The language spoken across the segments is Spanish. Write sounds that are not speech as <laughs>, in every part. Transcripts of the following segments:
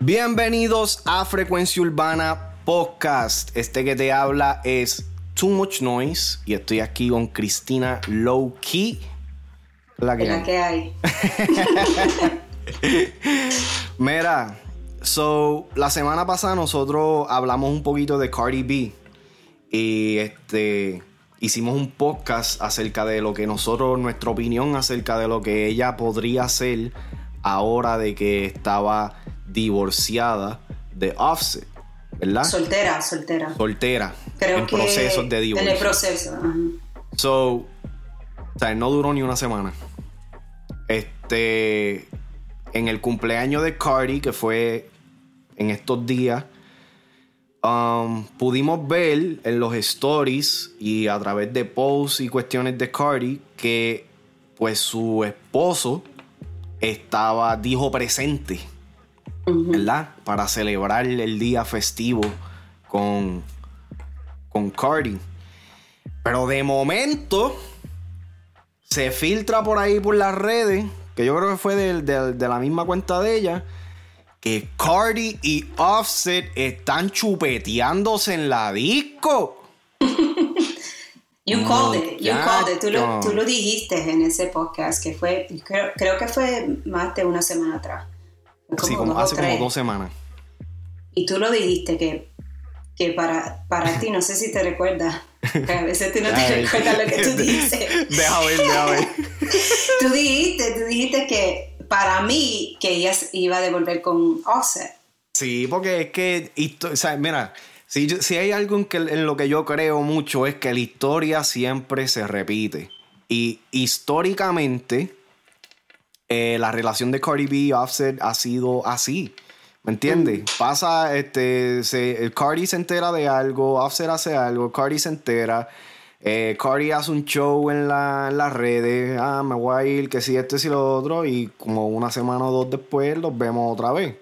Bienvenidos a Frecuencia Urbana Podcast. Este que te habla es Too Much Noise y estoy aquí con Cristina Low Key. La que, la que hay. <laughs> Mira, so la semana pasada nosotros hablamos un poquito de Cardi B y este hicimos un podcast acerca de lo que nosotros, nuestra opinión acerca de lo que ella podría hacer ahora de que estaba divorciada de Offset, ¿verdad? Soltera, soltera. Soltera. Creo en procesos de divorcio. En el proceso. So, o sea, no duró ni una semana. Este, en el cumpleaños de Cardi, que fue en estos días, um, pudimos ver en los stories y a través de posts y cuestiones de Cardi que pues su esposo estaba, dijo presente ¿verdad? Para celebrar el día festivo con, con Cardi. Pero de momento se filtra por ahí por las redes, que yo creo que fue de, la misma cuenta de ella, que Cardi y Offset están chupeteándose en la disco. <laughs> You called it, you called it. Tú lo, tú lo, dijiste en ese podcast que fue, creo, creo que fue más de una semana atrás sí, como hace como dos semanas. Y tú lo dijiste que, que para, para ti, no sé si te recuerdas, <laughs> que a veces tú no te recuerdas lo que tú <laughs> dices. Deja ver, deja ver. tú dijiste, tú dijiste que para mí que ella iba a devolver con Offset. Sí, porque es que, o sea, mira, si, si hay algo en, que, en lo que yo creo mucho es que la historia siempre se repite. Y históricamente, eh, la relación de Cardi B y Offset ha sido así. ¿Me entiendes? Mm. Pasa, este, se, Cardi se entera de algo, Offset hace algo, Cardi se entera, eh, Cardi hace un show en, la, las redes, ah, me voy a ir, que si esto y si lo otro, y como una semana o dos después los vemos otra vez.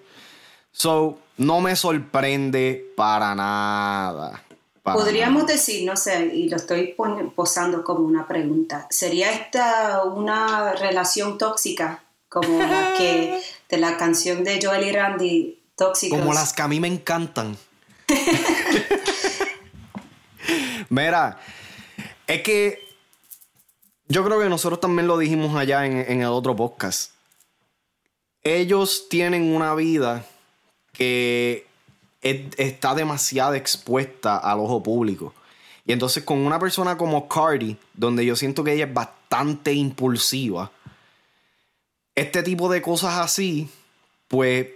So, no me sorprende para nada. Podríamos decir, no sé, y lo estoy posando como una pregunta, ¿sería esta una relación tóxica? Como la que <laughs> de la canción de Joel y Randy, Tóxicos. Como las que a mí me encantan. <laughs> Mira, es que yo creo que nosotros también lo dijimos allá en, el otro podcast. Ellos tienen una vida que está demasiado expuesta al ojo público. Y entonces con una persona como Cardi, donde yo siento que ella es bastante impulsiva, este tipo de cosas así, pues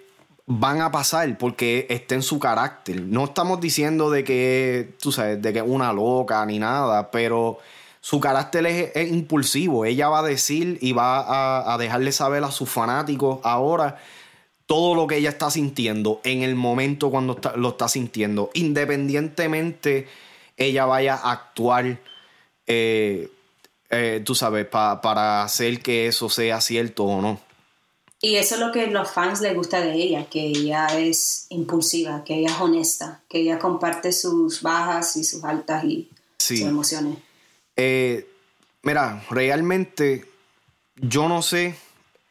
van a pasar porque está en su carácter. No estamos diciendo de que, tú sabes, de que es una loca ni nada, pero su carácter es, impulsivo. Ella va a decir y va a, a dejarle saber a sus fanáticos ahora todo lo que ella está sintiendo en el momento cuando lo está sintiendo, independientemente ella vaya a actuar, eh, eh, tú sabes, para hacer que eso sea cierto o no. Y eso es lo que a los fans les gusta de ella, que ella es impulsiva, que ella es honesta, que ella comparte sus bajas y sus altas y sus emociones. Eh, mira, realmente yo no sé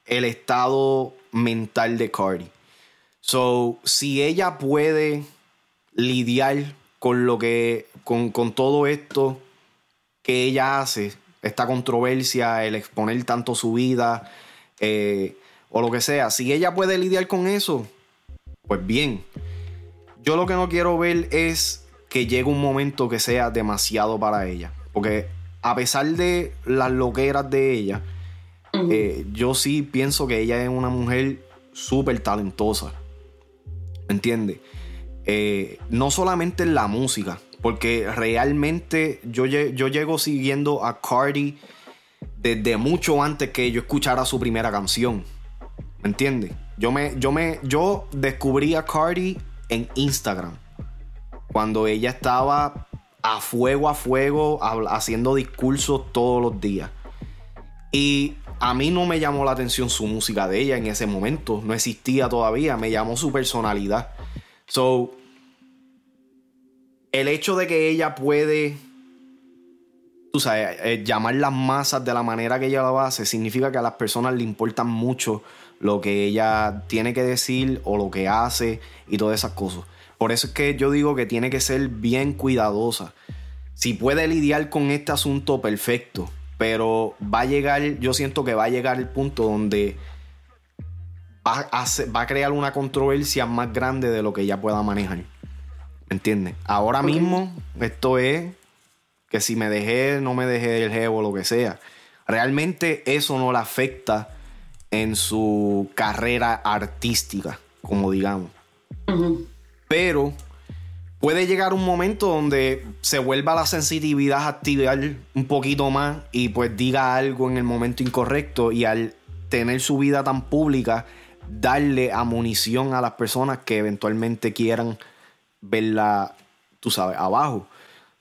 el estado mental de Cardi. So, si ella puede lidiar con lo que, con, todo esto que ella hace, esta controversia, el exponer tanto su vida, eh, o lo que sea, si ella puede lidiar con eso, pues bien. Yo lo que no quiero ver es que llegue un momento que sea demasiado para ella. Porque a pesar de las loqueras de ella, eh, yo sí pienso que ella es una mujer súper talentosa. ¿Me entiendes? Eh, no solamente en la música, porque realmente yo, yo llego siguiendo a Cardi desde mucho antes que yo escuchara su primera canción. ¿Me entiendes? Yo, me, yo, me, yo descubrí a Cardi en Instagram. Cuando ella estaba a fuego, a fuego, haciendo discursos todos los días. Y a mí no me llamó la atención su música de ella en ese momento. No existía todavía. Me llamó su personalidad. So, el hecho de que ella puede tú sabes, eh, llamar las masas de la manera que ella lo hace, significa que a las personas le importan mucho lo que ella tiene que decir o lo que hace y todas esas cosas. Por eso es que yo digo que tiene que ser bien cuidadosa. Si puede lidiar con este asunto, perfecto. Pero va a llegar, yo siento que va a llegar el punto donde va a, va a crear una controversia más grande de lo que ella pueda manejar. ¿Me entiendes? Ahora mismo, esto es que si me dejé, no me dejé el jevo, lo que sea. Realmente eso no le afecta en su carrera artística, como digamos. Pero puede llegar un momento donde se vuelva la sensitividad a activar un poquito más y pues diga algo en el momento incorrecto y al tener su vida tan pública, darle amunición a las personas que eventualmente quieran verla, tú sabes, abajo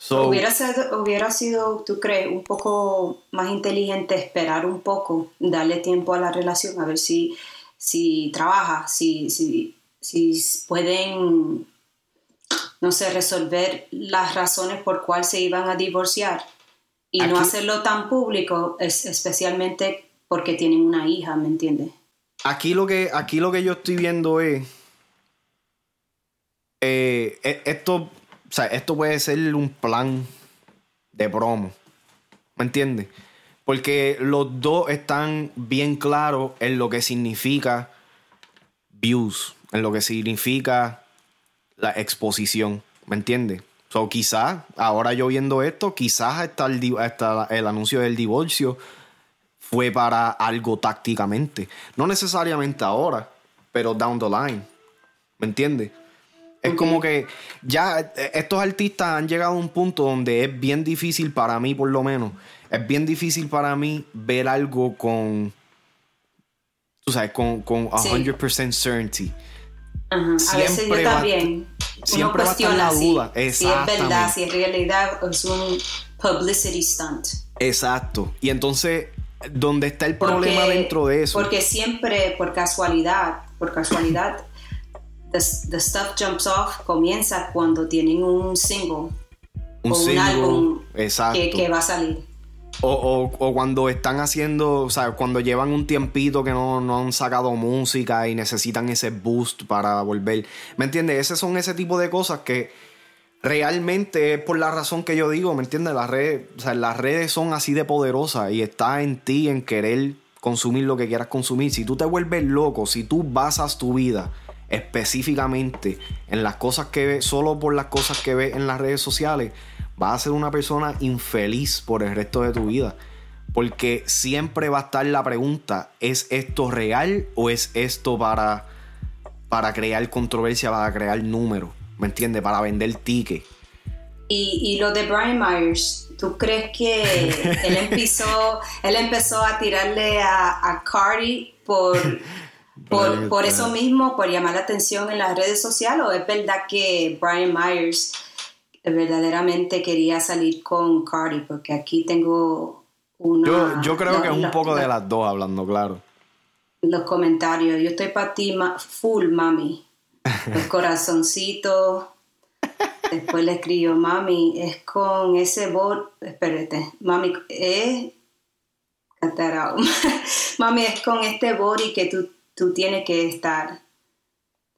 hubiera, sido, hubiera sido, tú crees, un poco más inteligente esperar un poco, darle tiempo a la relación, a ver si, si trabaja, si, si, si pueden, no sé, resolver las razones por cuál se iban a divorciar y no hacerlo tan público, es, especialmente porque tienen una hija, ¿me entiendes? Aquí lo que, aquí lo que yo estoy viendo es. Eh, e, esto o sea, esto puede ser un plan de promo. ¿Me entiendes? Porque los dos están bien claros en lo que significa views, en lo que significa la exposición. ¿Me entiendes? So, quizás, ahora yo viendo esto, quizás hasta el, el anuncio del divorcio fue para algo tácticamente. No necesariamente ahora, pero down the line. ¿Me entiendes? Es como que ya eh, estos artistas han llegado a un punto donde es bien difícil para mí, por lo menos, es bien difícil para mí ver algo con, tú sabes, con, con 100% certainty. Siempre a veces yo también. Siempre va a estar la duda. Si, si es verdad, si en realidad es un publicity stunt. Exacto. Y entonces, ¿dónde está el problema dentro de eso? Porque siempre, por casualidad, por casualidad, the, Stuff Jumps Off comienza cuando tienen un single un, o un álbum que, va a salir. O, cuando están haciendo, o sea, cuando llevan un tiempito que no, han sacado música y necesitan ese boost para volver. ¿Me entiendes? Ese son ese tipo de cosas que realmente es por la razón que yo digo, ¿me entiendes? Las redes, o sea, las redes son así de poderosas y está en ti en querer consumir lo que quieras consumir. Si tú te vuelves loco, si tú basas tu vida específicamente en las cosas que ve, solo por las cosas que ve en las redes sociales, vas a ser una persona infeliz por el resto de tu vida. Porque siempre va a estar la pregunta, ¿es esto real o es esto para, para crear controversia, para crear números? ¿Me entiendes? Para vender tickets. Y, y, lo de Brian Myers, ¿tú crees que <laughs> él empezó, él empezó a tirarle a, a Cardi por por, eso mismo, por llamar la atención en las redes sociales, o es verdad que Brian Myers verdaderamente quería salir con Cardi, porque aquí tengo una... Yo, creo que es un poco de las dos hablando, claro. Los comentarios, yo estoy para ti full, mami. <laughs> El corazoncito. Después le escribo, mami, es con ese bot, espérate, mami, es... <laughs> mami, es con este body que tú tú tienes que estar.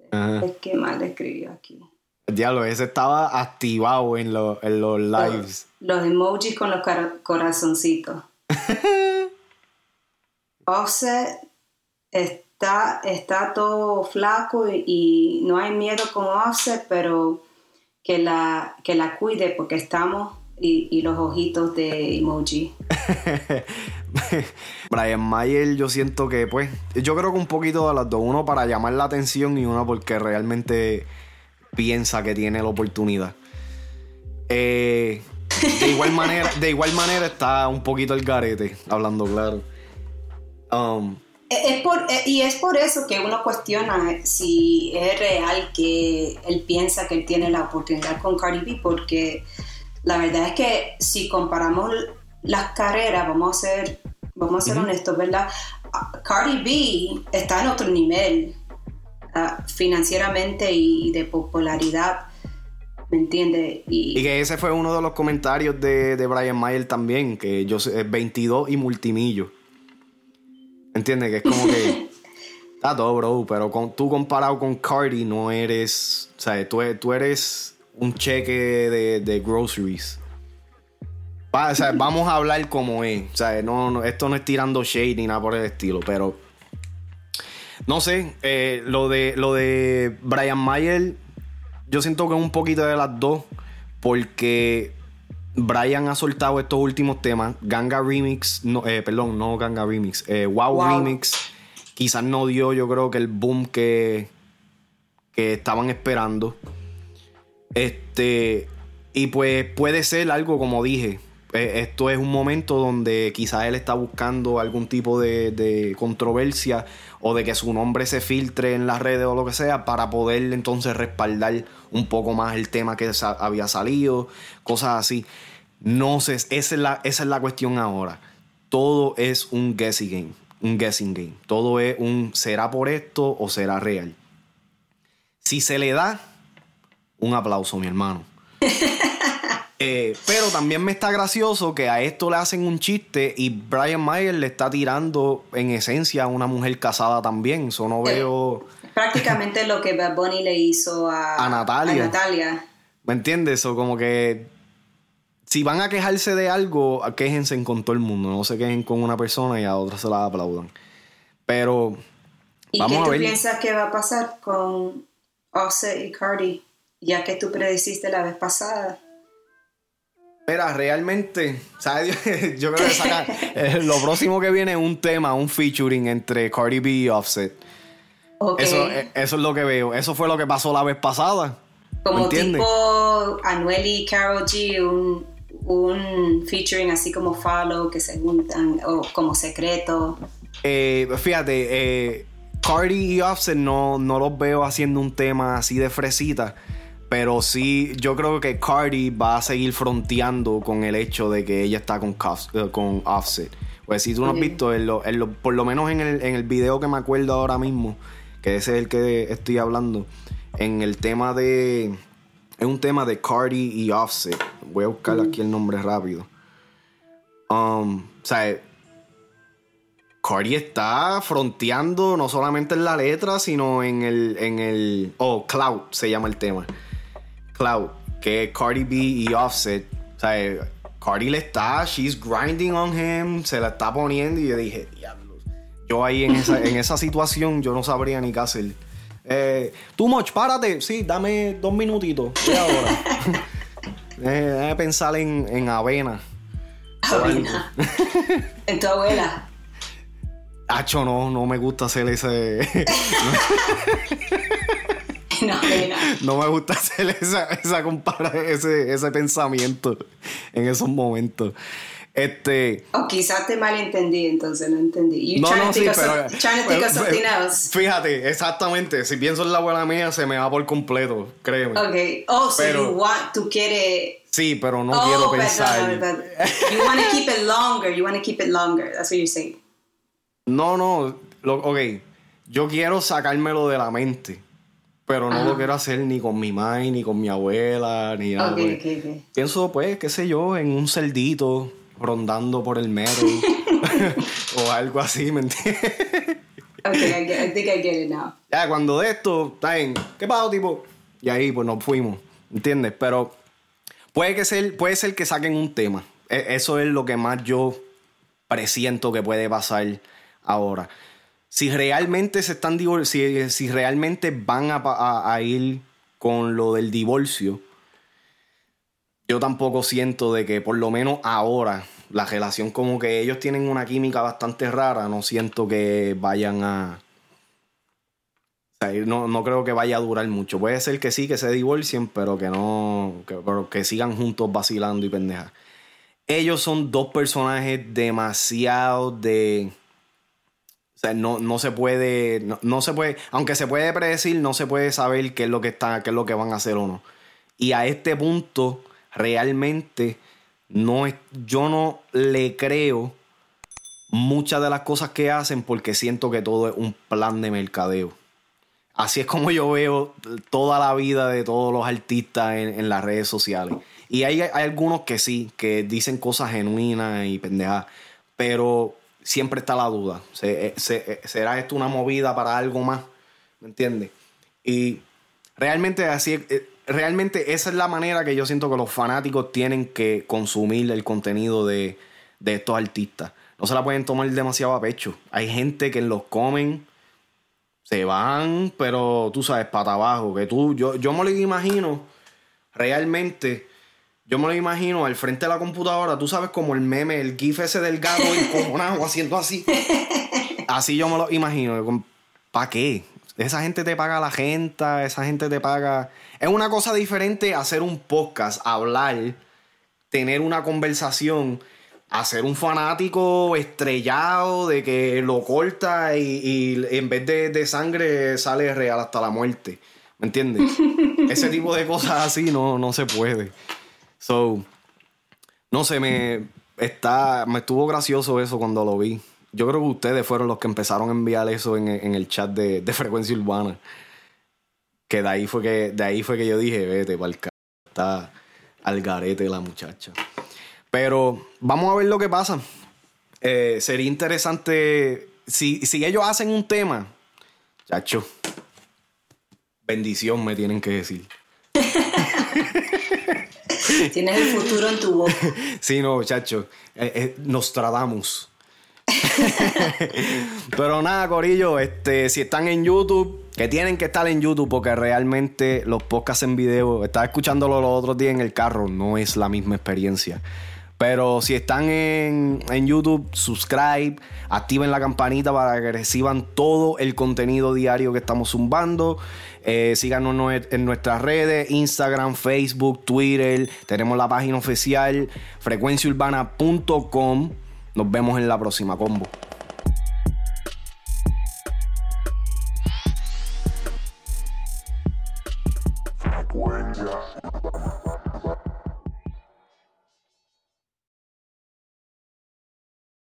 Es que mal escribió aquí. Diablo, ese estaba activado en, los lives. Los, emojis con los corazoncitos. <laughs> Offset está, está todo flaco y, no hay miedo con Offset, pero que la, que la cuide porque estamos y, los ojitos de emoji. <laughs> Brian Mayer, yo siento que, pues, yo creo que un poquito de las dos. Uno para llamar la atención y uno porque realmente piensa que tiene la oportunidad. Eh, de, igual <laughs> manera, de igual manera está un poquito el garete, hablando claro. Um, es por, eh, y es por eso que uno cuestiona si es real que él piensa que él tiene la oportunidad con Cardi B, porque la verdad es que si comparamos las carreras, vamos a ser, vamos a ser honestos, ¿verdad? Cardi B está en otro nivel ah, financieramente y de popularidad ¿Me entiendes? Y, que ese fue uno de los comentarios de, de Brian Mayer también, que yo sé, 22 y multimillo. ¿Entiendes? Que es como que... <laughs> Está todo, bro, pero con, tú comparado con Cardi no eres... O sea, tú, tú eres un cheque de, de groceries. o sea, vamos a hablar como es. O sea, no, esto no es tirando shade ni nada por el estilo, pero... No sé, eh, lo, de, lo de Brian Mayer yo siento que es un poquito de las dos, porque Brian ha soltado estos últimos temas. Ganga Remix, no, eh, perdón, no Ganga Remix, eh, wow, Remix. Quizás no dio, yo creo que el boom que, que estaban esperando. Este, y pues puede ser algo como dije. Eh, esto es un momento donde quizás él está buscando algún tipo de, de controversia o de que su nombre se filtre en las redes o lo que sea para poder entonces respaldar un poco más el tema que había salido, cosas así. No sé, esa es la, esa es la cuestión ahora. Todo es un guessing game, un guessing game. Todo es un será por esto o será real. Si se le da, un aplauso, mi hermano. <laughs> Eh, pero también me está gracioso que a esto le hacen un chiste y Brian Mayer le está tirando en esencia a una mujer casada también. Eso no eh, veo. prácticamente lo que Bad Bunny le hizo a, Natalia. Natalia. ¿Me entiendes? O como que si van a quejarse de algo, quéjense con todo el mundo. No se quejen con una persona y a otra se la aplaudan. Pero. ¿Y qué tú piensas que va a pasar con Offset y Cardi? Ya que tú prediciste la vez pasada. Mira, realmente, ¿sabes? <laughs> Yo creo que saca, <laughs> eh, lo próximo que viene es un tema, un featuring entre Cardi B y Offset. Eso, eh, eso es lo que veo. Eso fue lo que pasó la vez pasada. Como tipo Anuel y Carol G, un, un featuring así como Follow, que se juntan, o como secreto. Eh, fíjate, eh, Cardi y Offset no, no los veo haciendo un tema así de fresita. Pero sí, yo creo que Cardi va a seguir fronteando con el hecho de que ella está con, eh, con Offset. Pues si tú no has visto, por lo menos en el, en el video que me acuerdo ahora mismo, que ese es el que estoy hablando, en el tema de... Es un tema de Cardi y Offset. Voy a buscar aquí el nombre rápido. Um, o sea, Cardi está fronteando no solamente en la letra, sino en el, en el... Oh, Cloud se llama el tema. Cloud, que Cardi B y Offset, o sea, Cardi le está, she's grinding on him, se la está poniendo y yo dije, diablos. Yo ahí en esa, en esa situación yo no sabría ni qué hacer. Eh, Too much, párate, sí, dame dos minutitos. ¿Qué ahora? <laughs> Déjame pensar en, en avena. Avena. <laughs> en tu abuela. Hacho, no, no me gusta hacer ese. <laughs> <laughs> no, me gusta hacer esa, esa ese, ese pensamiento en esos momentos. Este. O quizás te malentendí, entonces no entendí. no, no, sí, pero. Pues, fíjate, exactamente. Si pienso en la abuela mía, se me va por completo, créeme. Ok. Oh, so you want, tú quieres. Sí, pero no quiero pensar. you want to keep it longer. You want to keep it longer. That's what you're saying. No, no. Lo, ok. Yo quiero sacármelo de la mente pero no lo quiero hacer ni con mi madre, ni con mi abuela, ni nada. Pues. Pienso, pues, qué sé yo, en un cerdito rondando por el mero <laughs> o algo así, ¿me entiendes? Ok, I, think I get it now. Ya, cuando de esto, está en, ¿qué pasó, tipo? Y ahí, pues, nos fuimos, ¿entiendes? Pero puede, que ser, puede ser que saquen un tema. E, eso es lo que más yo presiento que puede pasar ahora si realmente se están si, si realmente van a, ir con lo del divorcio, yo tampoco siento de que por lo menos ahora la relación como que ellos tienen una química bastante rara, no siento que vayan a... no, no, creo que vaya a durar mucho. Puede ser que sí, que se divorcien, pero que no, que, pero que sigan juntos vacilando y pendejas. Ellos son dos personajes demasiado de no, no se puede, no, se puede, aunque se puede predecir, no se puede saber qué es lo que está, qué es lo que van a hacer o no. Y a este punto, realmente, no es, yo no le creo muchas de las cosas que hacen porque siento que todo es un plan de mercadeo. Así es como yo veo toda la vida de todos los artistas en, las redes sociales. Y hay, hay, algunos que sí, que dicen cosas genuinas y pendejas, pero siempre está la duda. Eh, eh, ¿Será esto una movida para algo más? ¿Me entiendes? Y realmente así, eh, realmente esa es la manera que yo siento que los fanáticos tienen que consumir el contenido de, de estos artistas. No se la pueden tomar demasiado a pecho. Hay gente que los comen se van, pero tú sabes, para abajo. Que tú, yo, yo me lo imagino realmente. Yo me lo imagino al frente de la computadora, tú sabes como el meme, el gif ese del gato <laughs> encojonado haciendo así. Así yo me lo imagino. ¿Para qué? Esa gente te paga la gente, esa gente te paga. Es una cosa diferente hacer un podcast, hablar, tener una conversación a ser un fanático estrellado de que lo corta y, en vez de, sangre sale real hasta la muerte. ¿Me entiendes? <laughs> Ese tipo de cosas así no, no se puede. So, no sé, me, está, me estuvo gracioso eso cuando lo vi. Yo creo que ustedes fueron los que empezaron a enviar eso en, el chat de, de, Frecuencia Urbana. Que de ahí fue que, de ahí fue que yo dije, vete, para el está al garete la muchacha. Pero vamos a ver lo que pasa. Eh, sería interesante. Si, ellos hacen un tema, chacho, bendición me tienen que decir. Tienes el futuro en tu boca. <laughs> Sí, no, chacho. Eh, eh, nos tratamos. <laughs> Pero nada, Corillo, este, si están en YouTube, que tienen que estar en YouTube porque realmente los podcasts en video, estaba escuchándolo los otros días en el carro, no es la misma experiencia. Pero si están en, YouTube, subscribe, activen la campanita para que reciban todo el contenido diario que estamos zumbando. Eh, síganos en nuestras redes, Instagram, Facebook, Twitter. Tenemos la página oficial frecuenciaurbana.com. Nos vemos en la próxima combo.